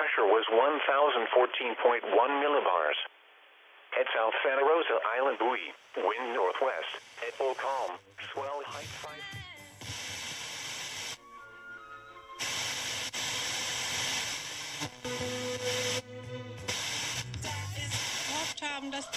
pressure was 1014.1 millibars. Head south Santa Rosa Island buoy. Wind northwest. At full calm. Swell height 5. haben, dass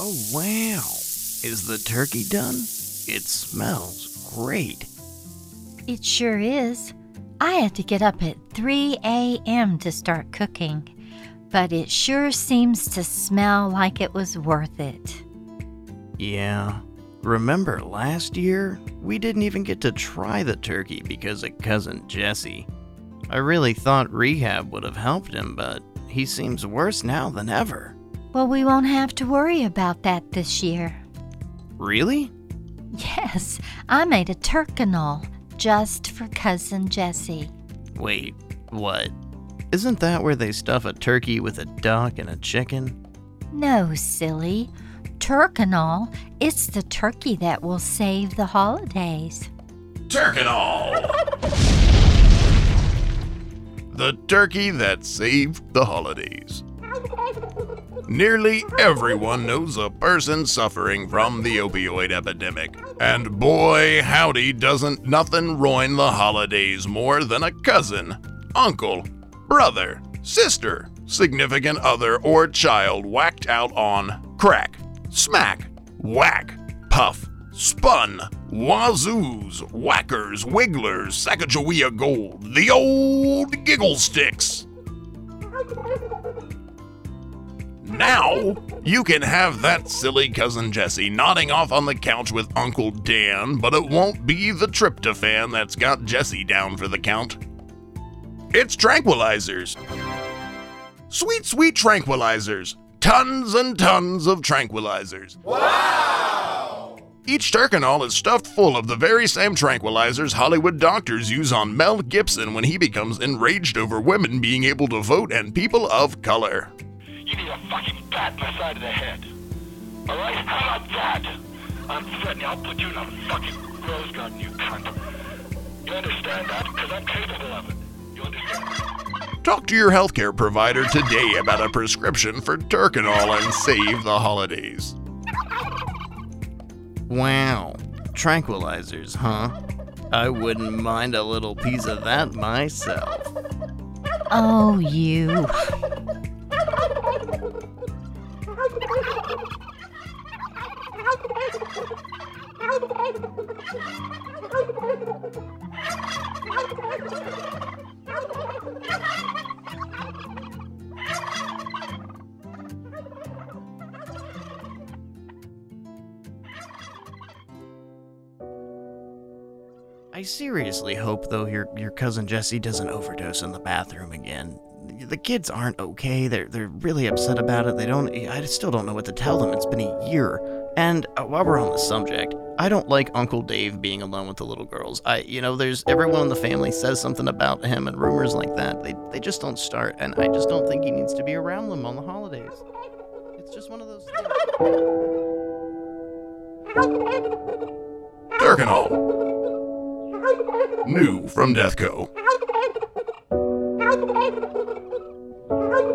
Oh, wow. Is the turkey done? It smells great. It sure is. I had to get up at 3 a.m. to start cooking, but it sure seems to smell like it was worth it. Yeah. Remember last year? We didn't even get to try the turkey because of cousin Jesse. I really thought rehab would have helped him, but he seems worse now than ever. Well, we won't have to worry about that this year. Really? Yes, I made a turkinol just for cousin Jesse. Wait, what? Isn't that where they stuff a turkey with a duck and a chicken? No, silly. Turkinol, it's the turkey that will save the holidays. Turkinol! the turkey that saved the holidays. Nearly everyone knows a person suffering from the opioid epidemic. And boy, howdy, doesn't nothing ruin the holidays more than a cousin, uncle, brother, sister, significant other, or child whacked out on crack, smack, whack, puff, spun, wazoos, whackers, wigglers, Sacagawea gold, the old giggle sticks. Now, you can have that silly cousin Jesse nodding off on the couch with Uncle Dan, but it won't be the tryptophan that's got Jesse down for the count. It's tranquilizers. Sweet, sweet tranquilizers. Tons and tons of tranquilizers. Wow! Each Turkinol is stuffed full of the very same tranquilizers Hollywood doctors use on Mel Gibson when he becomes enraged over women being able to vote and people of color. You need a fucking bat in the side of the head. Alright? How about that? I'm threatening I'll put you in a fucking rose garden, you cunt. You understand that? Because I'm capable of it. You understand? Talk to your healthcare provider today about a prescription for Turkinol and save the holidays. Wow. Tranquilizers, huh? I wouldn't mind a little piece of that myself. Oh, you. I seriously hope, though, your your cousin Jesse doesn't overdose in the bathroom again. The kids aren't okay. They're they're really upset about it. They don't. I still don't know what to tell them. It's been a year. And uh, while we're on the subject, I don't like Uncle Dave being alone with the little girls. I, you know, there's everyone in the family says something about him and rumors like that. They they just don't start, and I just don't think he needs to be around them on the holidays. It's just one of those. Things. New from Deathco. Ha ha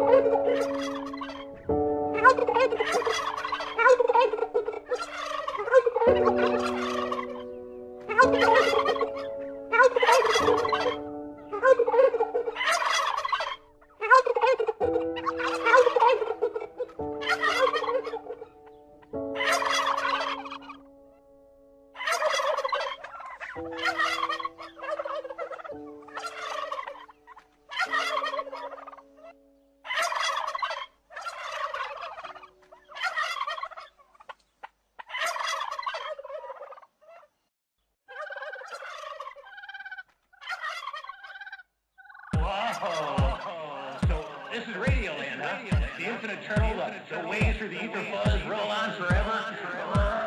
ha! The waves through the ether falls roll on forever.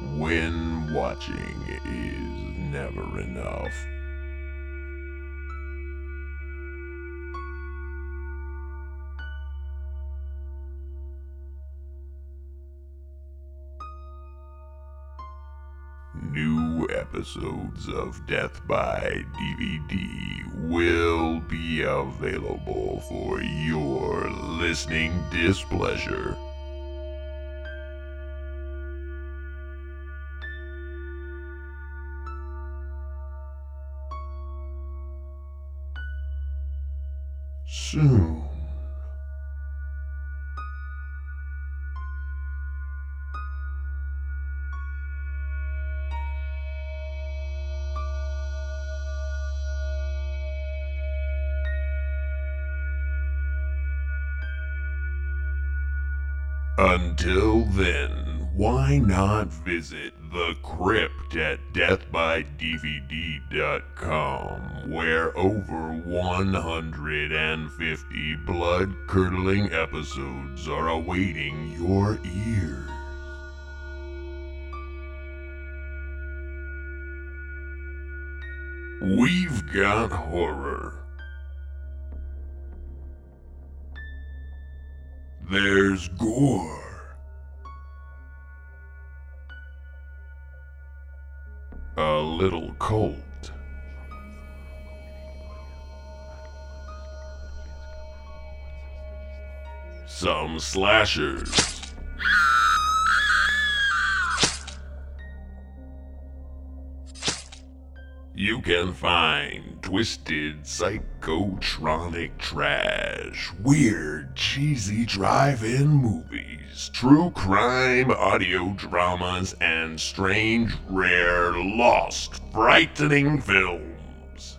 When watching is never enough. New episodes of Death by DVD will be available for your listening displeasure. Soon. Until then, why not visit The Crypt at deathbydvd.com, where over 150 blood curdling episodes are awaiting your ears. We've got horror. There's gore. Little cold. Some slashers. You can find twisted psychotronic trash, weird cheesy drive-in movies, true crime audio dramas, and strange, rare, lost, frightening films.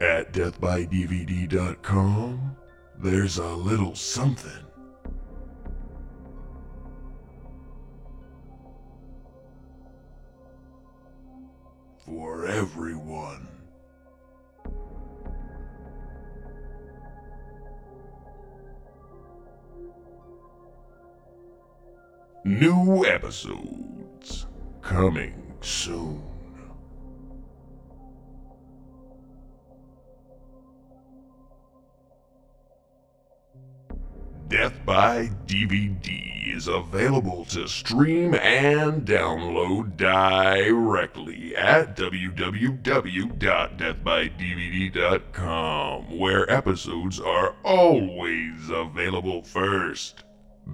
At deathbydvd.com, there's a little something. New episodes coming soon. Death by DVD is available to stream and download directly at www.deathbydvd.com, where episodes are always available first.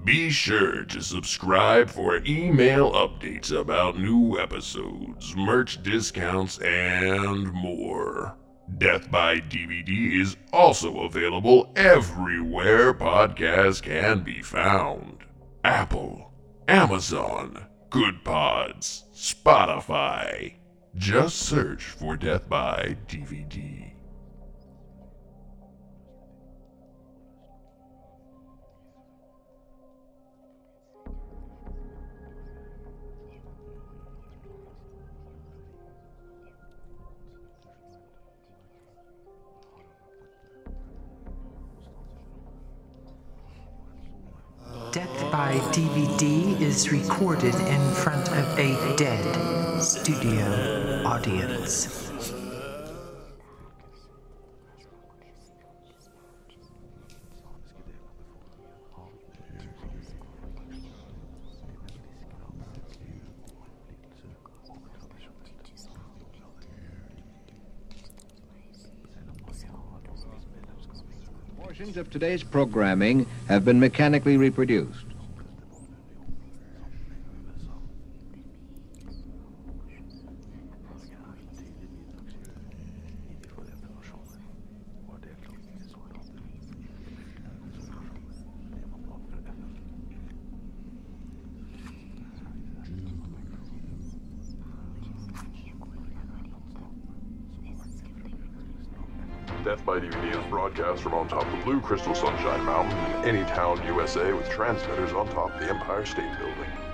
Be sure to subscribe for email updates about new episodes, merch discounts, and more. Death by DVD is also available everywhere podcasts can be found Apple, Amazon, Goodpods, Spotify. Just search for Death by DVD. Death by DVD is recorded in front of a dead studio audience. Portions of today's programming have been mechanically reproduced. Death by DVD is broadcast from on top of the Blue Crystal Sunshine Mountain in any town USA with transmitters on top of the Empire State Building.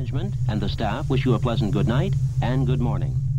Management and the staff wish you a pleasant good night and good morning.